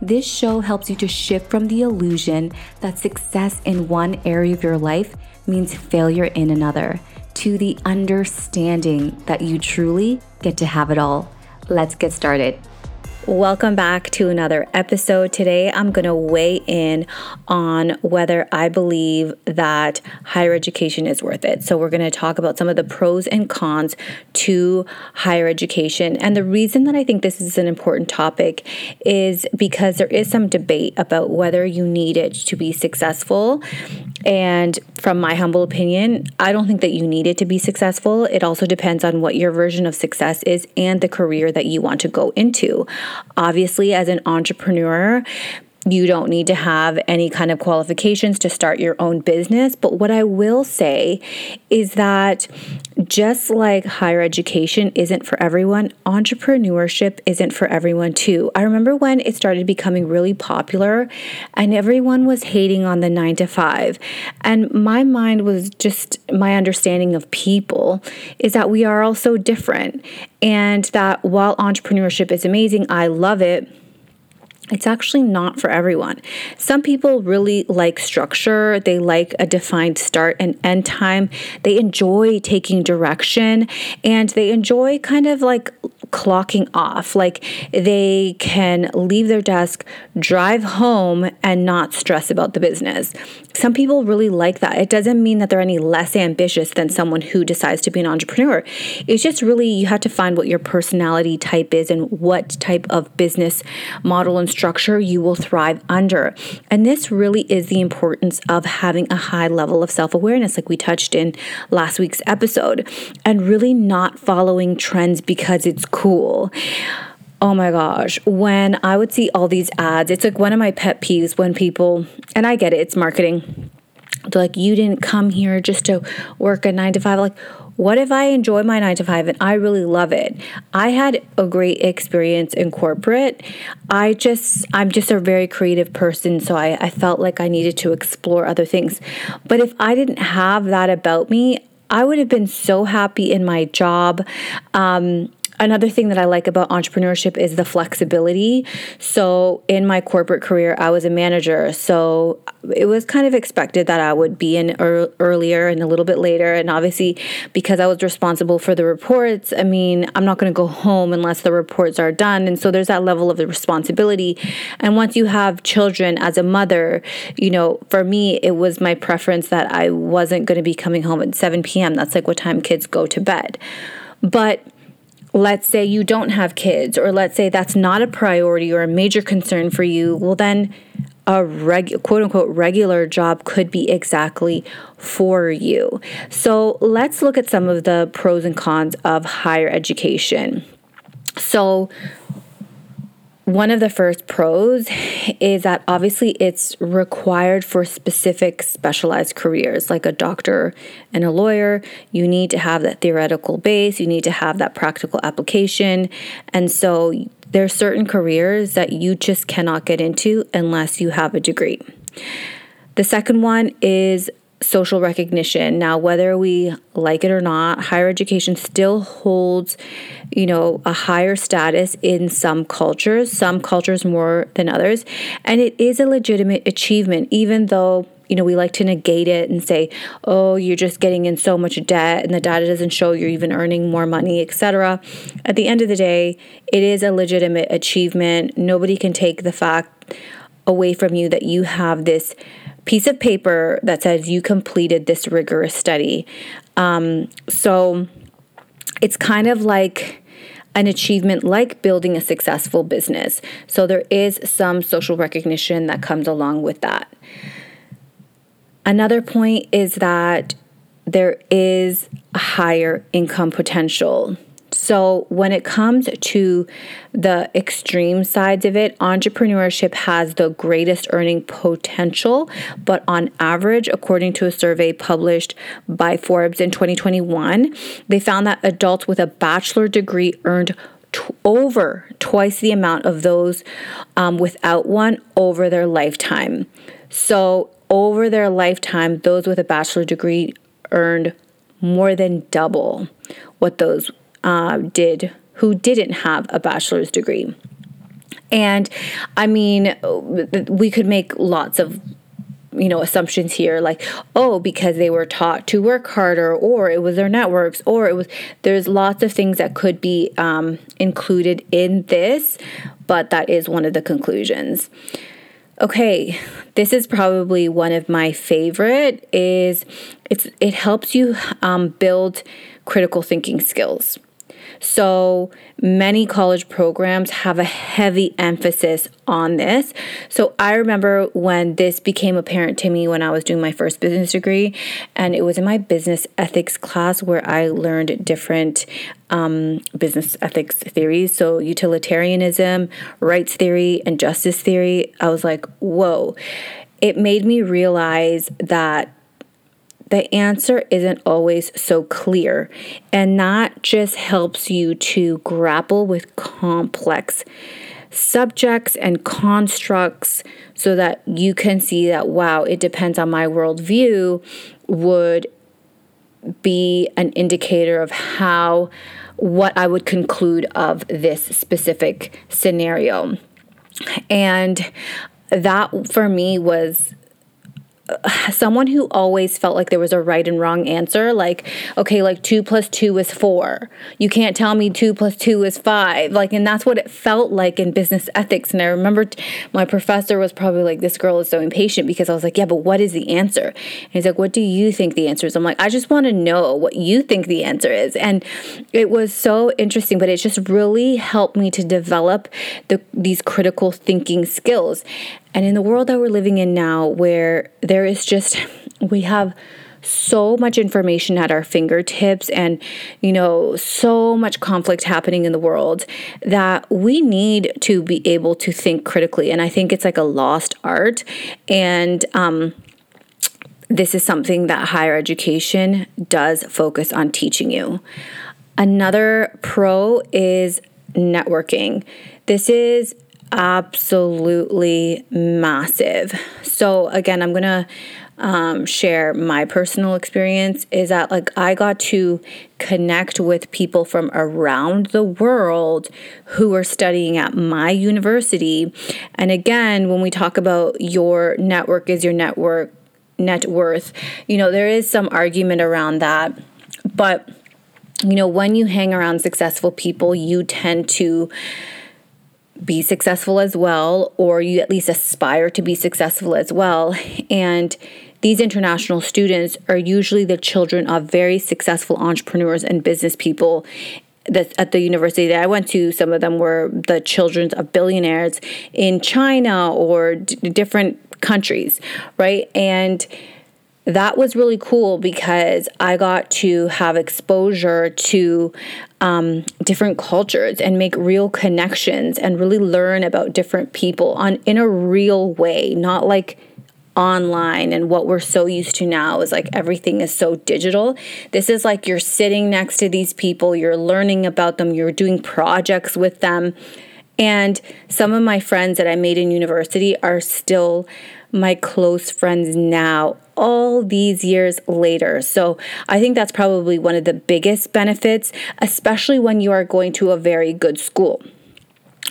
this show helps you to shift from the illusion that success in one area of your life means failure in another to the understanding that you truly get to have it all. Let's get started. Welcome back to another episode. Today, I'm going to weigh in on whether I believe that higher education is worth it. So, we're going to talk about some of the pros and cons to higher education. And the reason that I think this is an important topic is because there is some debate about whether you need it to be successful. And from my humble opinion, I don't think that you need it to be successful. It also depends on what your version of success is and the career that you want to go into. Obviously, as an entrepreneur, you don't need to have any kind of qualifications to start your own business. But what I will say is that just like higher education isn't for everyone, entrepreneurship isn't for everyone too. I remember when it started becoming really popular and everyone was hating on the nine to five. And my mind was just my understanding of people is that we are all so different. And that while entrepreneurship is amazing, I love it it's actually not for everyone. Some people really like structure, they like a defined start and end time, they enjoy taking direction, and they enjoy kind of like clocking off. Like they can leave their desk, drive home, and not stress about the business. Some people really like that. It doesn't mean that they're any less ambitious than someone who decides to be an entrepreneur. It's just really you have to find what your personality type is and what type of business model and structure you will thrive under. And this really is the importance of having a high level of self awareness, like we touched in last week's episode, and really not following trends because it's cool. Oh my gosh, when I would see all these ads, it's like one of my pet peeves when people, and I get it, it's marketing. They're like, you didn't come here just to work a nine to five. Like, what if I enjoy my nine to five and I really love it? I had a great experience in corporate. I just, I'm just a very creative person. So I, I felt like I needed to explore other things. But if I didn't have that about me, I would have been so happy in my job. Um, Another thing that I like about entrepreneurship is the flexibility. So, in my corporate career, I was a manager. So, it was kind of expected that I would be in er- earlier and a little bit later. And obviously, because I was responsible for the reports, I mean, I'm not going to go home unless the reports are done. And so, there's that level of the responsibility. And once you have children as a mother, you know, for me, it was my preference that I wasn't going to be coming home at 7 p.m. That's like what time kids go to bed. But let's say you don't have kids, or let's say that's not a priority or a major concern for you, well, then a reg- quote unquote regular job could be exactly for you. So let's look at some of the pros and cons of higher education. So, one of the first pros is that obviously it's required for specific specialized careers like a doctor and a lawyer. You need to have that theoretical base, you need to have that practical application. And so there are certain careers that you just cannot get into unless you have a degree. The second one is social recognition. Now, whether we like it or not, higher education still holds, you know, a higher status in some cultures, some cultures more than others. And it is a legitimate achievement, even though you know, we like to negate it and say, oh, you're just getting in so much debt and the data doesn't show you're even earning more money, etc. At the end of the day, it is a legitimate achievement. Nobody can take the fact away from you that you have this piece of paper that says you completed this rigorous study. Um, so it's kind of like an achievement like building a successful business. So there is some social recognition that comes along with that. Another point is that there is a higher income potential. So, when it comes to the extreme sides of it, entrepreneurship has the greatest earning potential. But on average, according to a survey published by Forbes in 2021, they found that adults with a bachelor degree earned t- over twice the amount of those um, without one over their lifetime. So, over their lifetime, those with a bachelor degree earned more than double what those uh, did who didn't have a bachelor's degree. And I mean, we could make lots of you know assumptions here like oh because they were taught to work harder or it was their networks or it was there's lots of things that could be um, included in this but that is one of the conclusions okay this is probably one of my favorite is it's it helps you um, build critical thinking skills so many college programs have a heavy emphasis on this. So I remember when this became apparent to me when I was doing my first business degree, and it was in my business ethics class where I learned different um, business ethics theories. So utilitarianism, rights theory, and justice theory. I was like, whoa. It made me realize that the answer isn't always so clear. And that just helps you to grapple with complex subjects and constructs so that you can see that, wow, it depends on my worldview, would be an indicator of how what I would conclude of this specific scenario. And that for me was someone who always felt like there was a right and wrong answer like okay like two plus two is four. You can't tell me two plus two is five. Like and that's what it felt like in business ethics. And i remember my professor was probably like this girl is so impatient because i was like yeah but what is the answer? And he's like what do you think the answer is? I'm like i just want to know what you think the answer is. And it was so interesting but it just really helped me to develop the, these critical thinking skills and in the world that we're living in now, where there is just, we have so much information at our fingertips and you know so much conflict happening in the world that we need to be able to think critically. And i think it's like a lost art. And um this is something that higher education does focus on teaching you. Another pro is networking. This is absolutely massive. So, again, I'm going to um, share my personal experience is that like I got to connect with people from around the world who are studying at my university. And again, when we talk about your network is your network net worth, you know, there is some argument around that. But, you know, when you hang around successful people, you tend to be successful as well, or you at least aspire to be successful as well. And these international students are usually the children of very successful entrepreneurs and business people at the university that I went to, some of them were the children of billionaires in China or d- different countries, right? And that was really cool because I got to have exposure to um, different cultures and make real connections and really learn about different people on in a real way, not like online and what we're so used to now is like everything is so digital. This is like you're sitting next to these people, you're learning about them, you're doing projects with them. And some of my friends that I made in university are still my close friends now, all these years later. So I think that's probably one of the biggest benefits, especially when you are going to a very good school.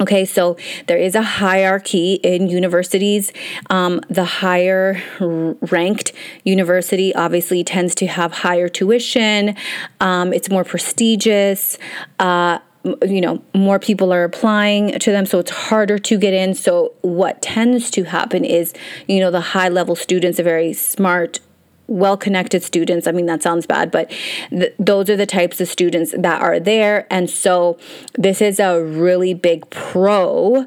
Okay, so there is a hierarchy in universities. Um, the higher ranked university obviously tends to have higher tuition, um, it's more prestigious. Uh, you know more people are applying to them so it's harder to get in. So what tends to happen is you know the high level students are very smart well connected students. I mean, that sounds bad, but th- those are the types of students that are there. And so this is a really big pro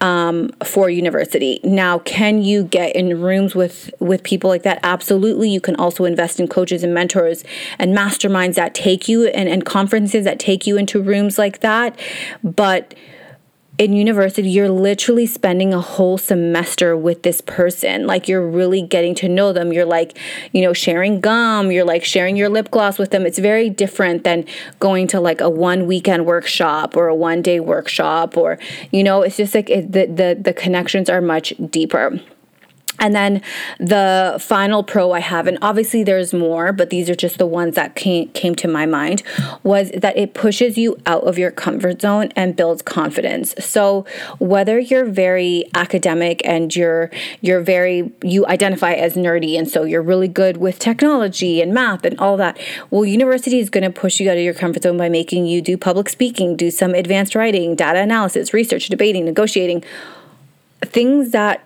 um, for university. Now, can you get in rooms with, with people like that? Absolutely. You can also invest in coaches and mentors and masterminds that take you and, and conferences that take you into rooms like that. But in university, you're literally spending a whole semester with this person. Like you're really getting to know them. You're like, you know, sharing gum, you're like sharing your lip gloss with them. It's very different than going to like a one weekend workshop or a one day workshop or, you know, it's just like it, the, the, the connections are much deeper. And then the final pro I have, and obviously there's more, but these are just the ones that came, came to my mind, was that it pushes you out of your comfort zone and builds confidence. So whether you're very academic and you're you're very you identify as nerdy and so you're really good with technology and math and all that, well, university is going to push you out of your comfort zone by making you do public speaking, do some advanced writing, data analysis, research, debating, negotiating, things that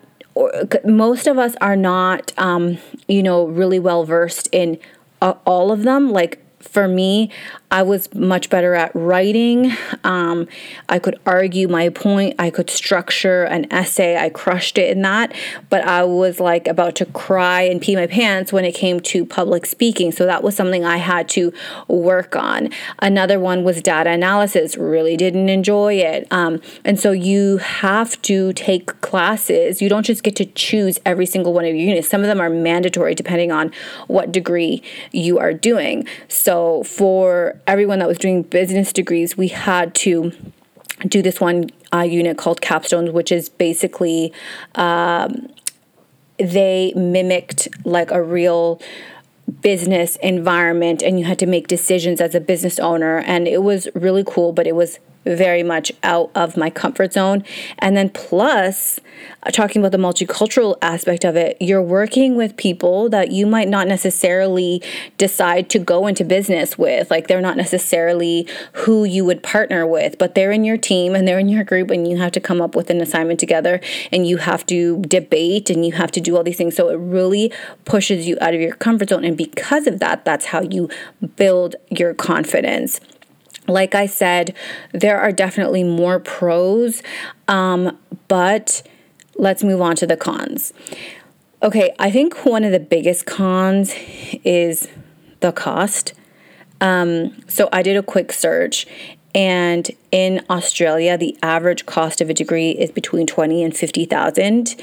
most of us are not, um, you know, really well versed in uh, all of them. Like for me, I was much better at writing. Um, I could argue my point. I could structure an essay. I crushed it in that. But I was like about to cry and pee my pants when it came to public speaking. So that was something I had to work on. Another one was data analysis. Really didn't enjoy it. Um, and so you have to take classes. You don't just get to choose every single one of your units. Some of them are mandatory depending on what degree you are doing. So for everyone that was doing business degrees, we had to do this one uh, unit called capstones, which is basically um, they mimicked like a real business environment and you had to make decisions as a business owner and it was really cool but it was very much out of my comfort zone. And then, plus, uh, talking about the multicultural aspect of it, you're working with people that you might not necessarily decide to go into business with. Like, they're not necessarily who you would partner with, but they're in your team and they're in your group, and you have to come up with an assignment together and you have to debate and you have to do all these things. So, it really pushes you out of your comfort zone. And because of that, that's how you build your confidence like I said, there are definitely more pros, um, but let's move on to the cons. Okay, I think one of the biggest cons is the cost. Um, so I did a quick search, and in Australia, the average cost of a degree is between twenty and fifty thousand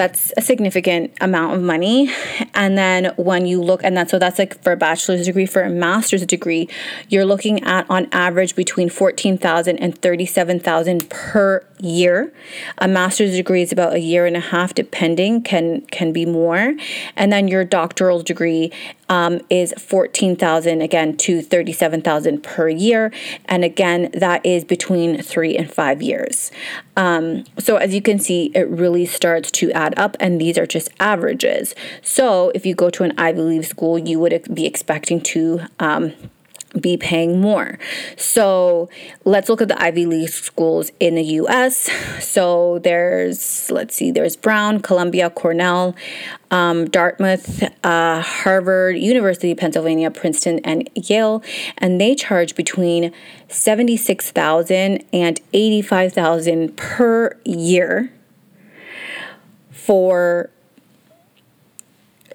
that's a significant amount of money. And then when you look, and that's so that's like for a bachelor's degree, for a master's degree, you're looking at on average between 14,000 and 37,000 per year. A master's degree is about a year and a half, depending, can can be more. And then your doctoral degree um, is 14,000 again to 37,000 per year. And again, that is between three and five years. Um, so as you can see, it really starts to add up, and these are just averages. So if you go to an Ivy League school, you would be expecting to um, be paying more. So let's look at the Ivy League schools in the US. So there's, let's see, there's Brown, Columbia, Cornell, um, Dartmouth, uh, Harvard, University of Pennsylvania, Princeton, and Yale. And they charge between 76,000 and 85,000 per year for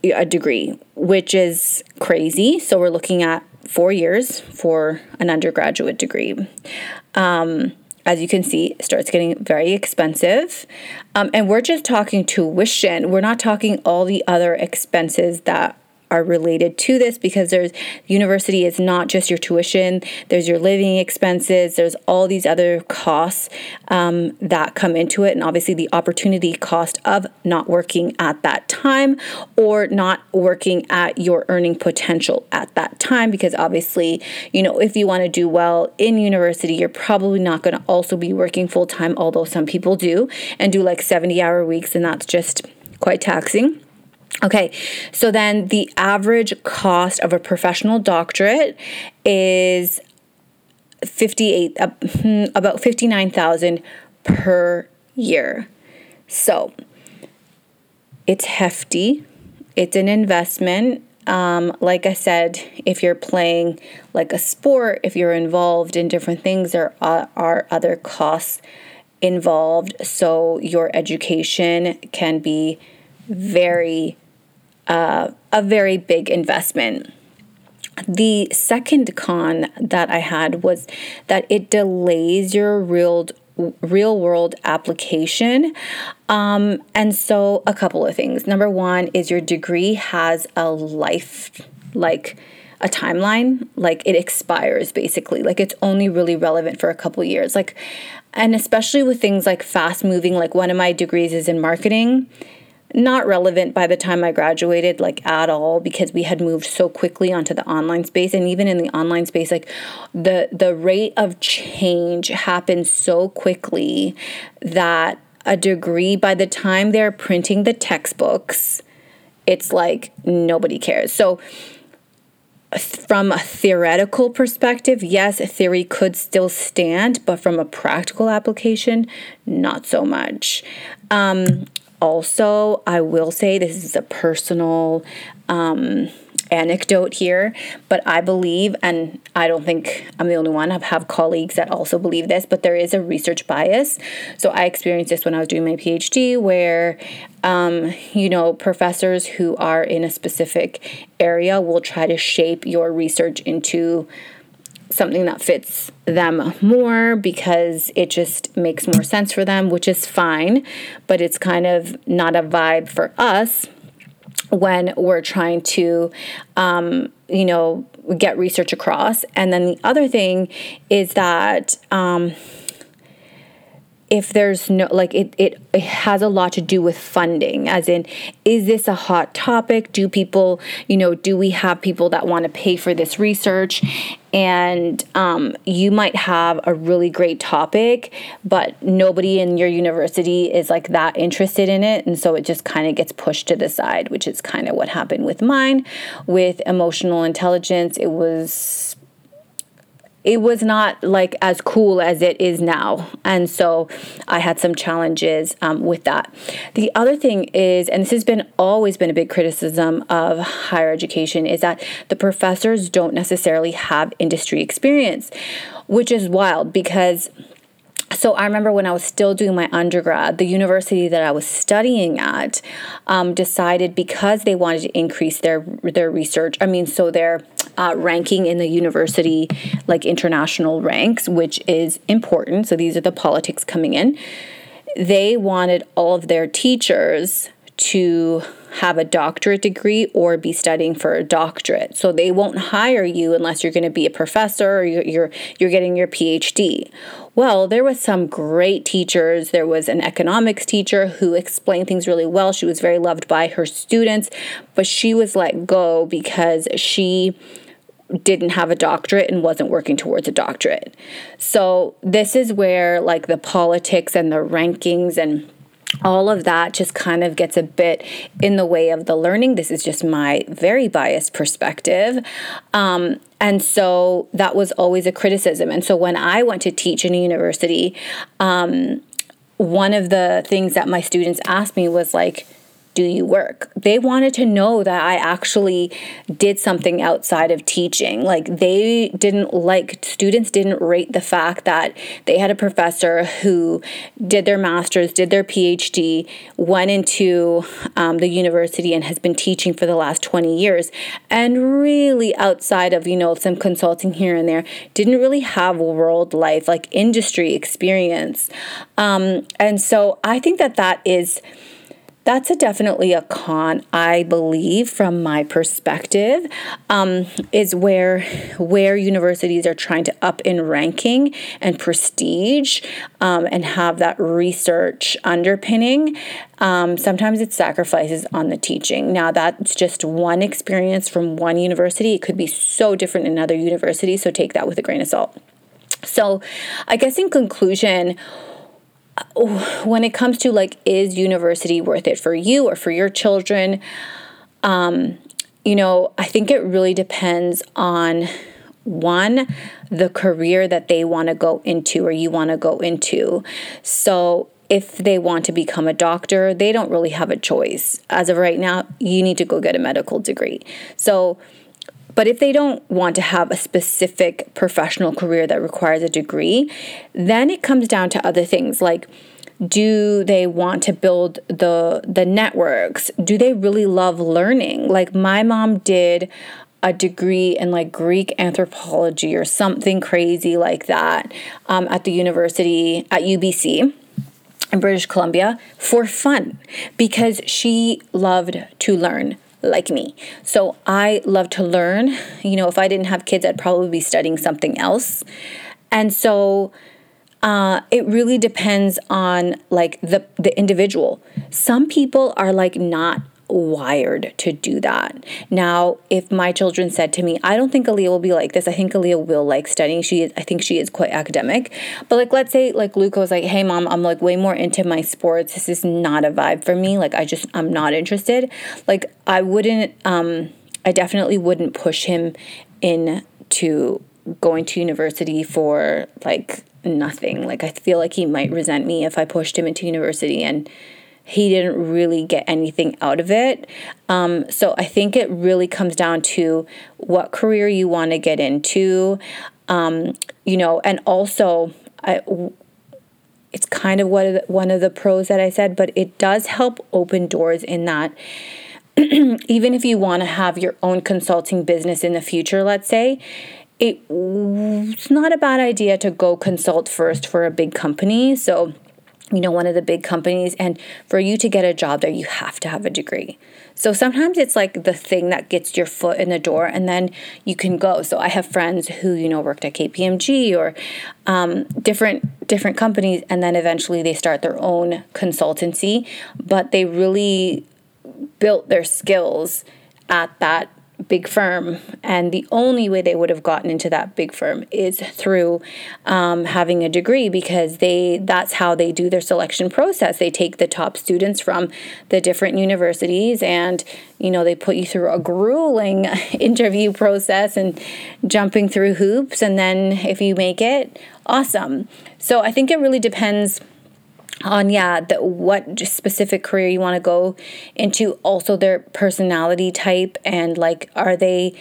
a degree, which is crazy. So we're looking at four years for an undergraduate degree. Um, as you can see, it starts getting very expensive. Um, and we're just talking tuition. We're not talking all the other expenses that are related to this because there's university is not just your tuition there's your living expenses there's all these other costs um, that come into it. And obviously the opportunity cost of not working at that time or not working at your earning potential at that time because obviously you know if you want to do well in university you're probably not going to also be working full time although some people do and do like 70 hour weeks and that's just quite taxing Okay, so then the average cost of a professional doctorate is 58 uh, hmm, about 59,000 per year. So, it's hefty. it's an investment. Um, like I said, if you're playing like a sport, if you're involved in different things, there are, are other costs involved. So your education can be very, uh, a very big investment. The second con that I had was that it delays your real real world application. Um, and so, a couple of things. Number one is your degree has a life, like a timeline, like it expires basically. Like it's only really relevant for a couple years. Like, and especially with things like fast moving, like one of my degrees is in marketing not relevant by the time I graduated, like at all, because we had moved so quickly onto the online space. And even in the online space, like the the rate of change happened so quickly that a degree by the time they're printing the textbooks, it's like nobody cares. So from a theoretical perspective, yes, theory could still stand, but from a practical application, not so much. Um, also, I will say this is a personal um, anecdote here, but I believe, and I don't think I'm the only one, I have colleagues that also believe this, but there is a research bias. So I experienced this when I was doing my PhD, where, um, you know, professors who are in a specific area will try to shape your research into something that fits them more because it just makes more sense for them, which is fine, but it's kind of not a vibe for us when we're trying to, um, you know, get research across. And then the other thing is that, um, if there's no like it, it it has a lot to do with funding as in is this a hot topic? Do people you know do we have people that want to pay for this research and um, you might have a really great topic but nobody in your university is like that interested in it. And so it just kind of gets pushed to the side which is kind of what happened with mine. With emotional intelligence it was it was not like as cool as it is now. And so I had some challenges um, with that. The other thing is, and this has been always been a big criticism of higher education, is that the professors don't necessarily have industry experience, which is wild because so I remember when I was still doing my undergrad, the university that I was studying at um, decided because they wanted to increase their their research. I mean, so their uh, ranking in the university, like international ranks, which is important. So these are the politics coming in. They wanted all of their teachers to have a doctorate degree or be studying for a doctorate. So they won't hire you unless you're going to be a professor or you're, you're, getting your PhD. Well, there was some great teachers. There was an economics teacher who explained things really well. She was very loved by her students, but she was let go because she didn't have a doctorate and wasn't working towards a doctorate. So this is where like the politics and the rankings and all of that just kind of gets a bit in the way of the learning. This is just my very biased perspective. Um, and so that was always a criticism. And so when I went to teach in a university, um, one of the things that my students asked me was like, do you work? They wanted to know that I actually did something outside of teaching. Like they didn't like, students didn't rate the fact that they had a professor who did their master's, did their PhD, went into um, the university and has been teaching for the last 20 years. And really, outside of, you know, some consulting here and there, didn't really have world life, like industry experience. Um, and so I think that that is that's a definitely a con i believe from my perspective um, is where where universities are trying to up in ranking and prestige um, and have that research underpinning. Um, sometimes it sacrifices on the teaching. Now that's just one experience from one university. It could be so different in another university so take that with a grain of salt. So i guess in conclusion when it comes to like is university worth it for you or for your children um you know i think it really depends on one the career that they want to go into or you want to go into so if they want to become a doctor, they don't really have a choice. As of right now, you need to go get a medical degree. So, but if they don't want to have a specific professional career that requires a degree, then it comes down to other things like do they want to build the the networks? Do they really love learning? Like my mom did a degree in like Greek anthropology or something crazy like that um, at the university at UBC in British Columbia for fun because she loved to learn like me. So I love to learn. You know, if I didn't have kids, I'd probably be studying something else. And so uh, it really depends on like the the individual. Some people are like not wired to do that. Now, if my children said to me, I don't think Aaliyah will be like this. I think Aaliyah will like studying. She is, I think she is quite academic. But like let's say like Luca was like, "Hey mom, I'm like way more into my sports. This is not a vibe for me. Like I just I'm not interested." Like I wouldn't um I definitely wouldn't push him in to going to university for like nothing. Like I feel like he might resent me if I pushed him into university and he didn't really get anything out of it. Um, so I think it really comes down to what career you want to get into, um, you know, and also I, it's kind of the, one of the pros that I said, but it does help open doors in that. even if you want to have your own consulting business in the future, let's say, it, it's not a bad idea to go consult first for a big company. So, you know, one of the big companies. And for you to get a job there, you have to have a degree. So sometimes it's like the thing that gets your foot in the door and then you can go. So I have friends who, you know, worked at KPMG or um, different different companies and then eventually they start their own consultancy, but they really built their skills at that big firm and the only way they would have gotten into that big firm is through um, having a degree because they that's how they do their selection process. They take the top students from the different universities and you know they put you through a grueling interview process and jumping through hoops and then if you make it awesome. So i think it really depends on yeah the, what specific career you want to go into also their personality type and like are they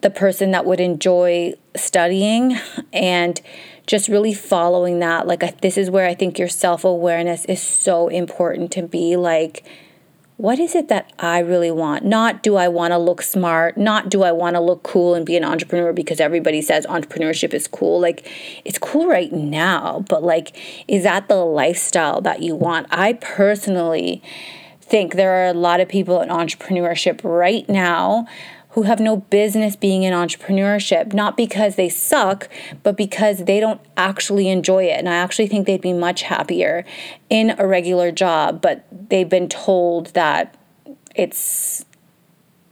the person that would enjoy studying? And just really following that like this is where i think your self-awareness is so important to be like what is it that I really want? Not do I want to look smart, not do I want to look cool and be an entrepreneur because everybody says entrepreneurship is cool. Like it's cool right now, but like is that the lifestyle that you want? I personally think there are a lot of people in entrepreneurship right now who have no business being in entrepreneurship, not because they suck, but because they don't actually enjoy it. And I actually think they'd be much happier in a regular job, but they've been told that it's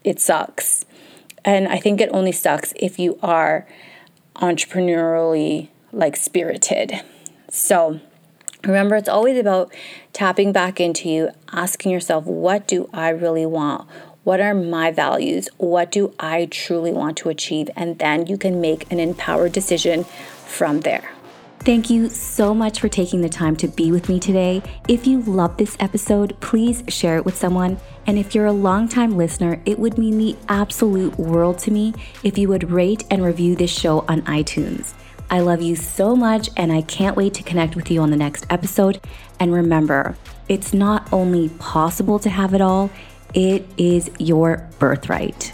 it sucks. And I think it only sucks if you are entrepreneurially like spirited. So remember it's always about tapping back into you, asking yourself, what do I really want? What are my values? What do I truly want to achieve? And then you can make an empowered decision from there. Thank you so much for taking the time to be with me today. If you love this episode, please share it with someone. And if you're a longtime listener, it would mean the absolute world to me if you would rate and review this show on iTunes. I love you so much, and I can't wait to connect with you on the next episode. And remember, it's not only possible to have it all, it is your birthright.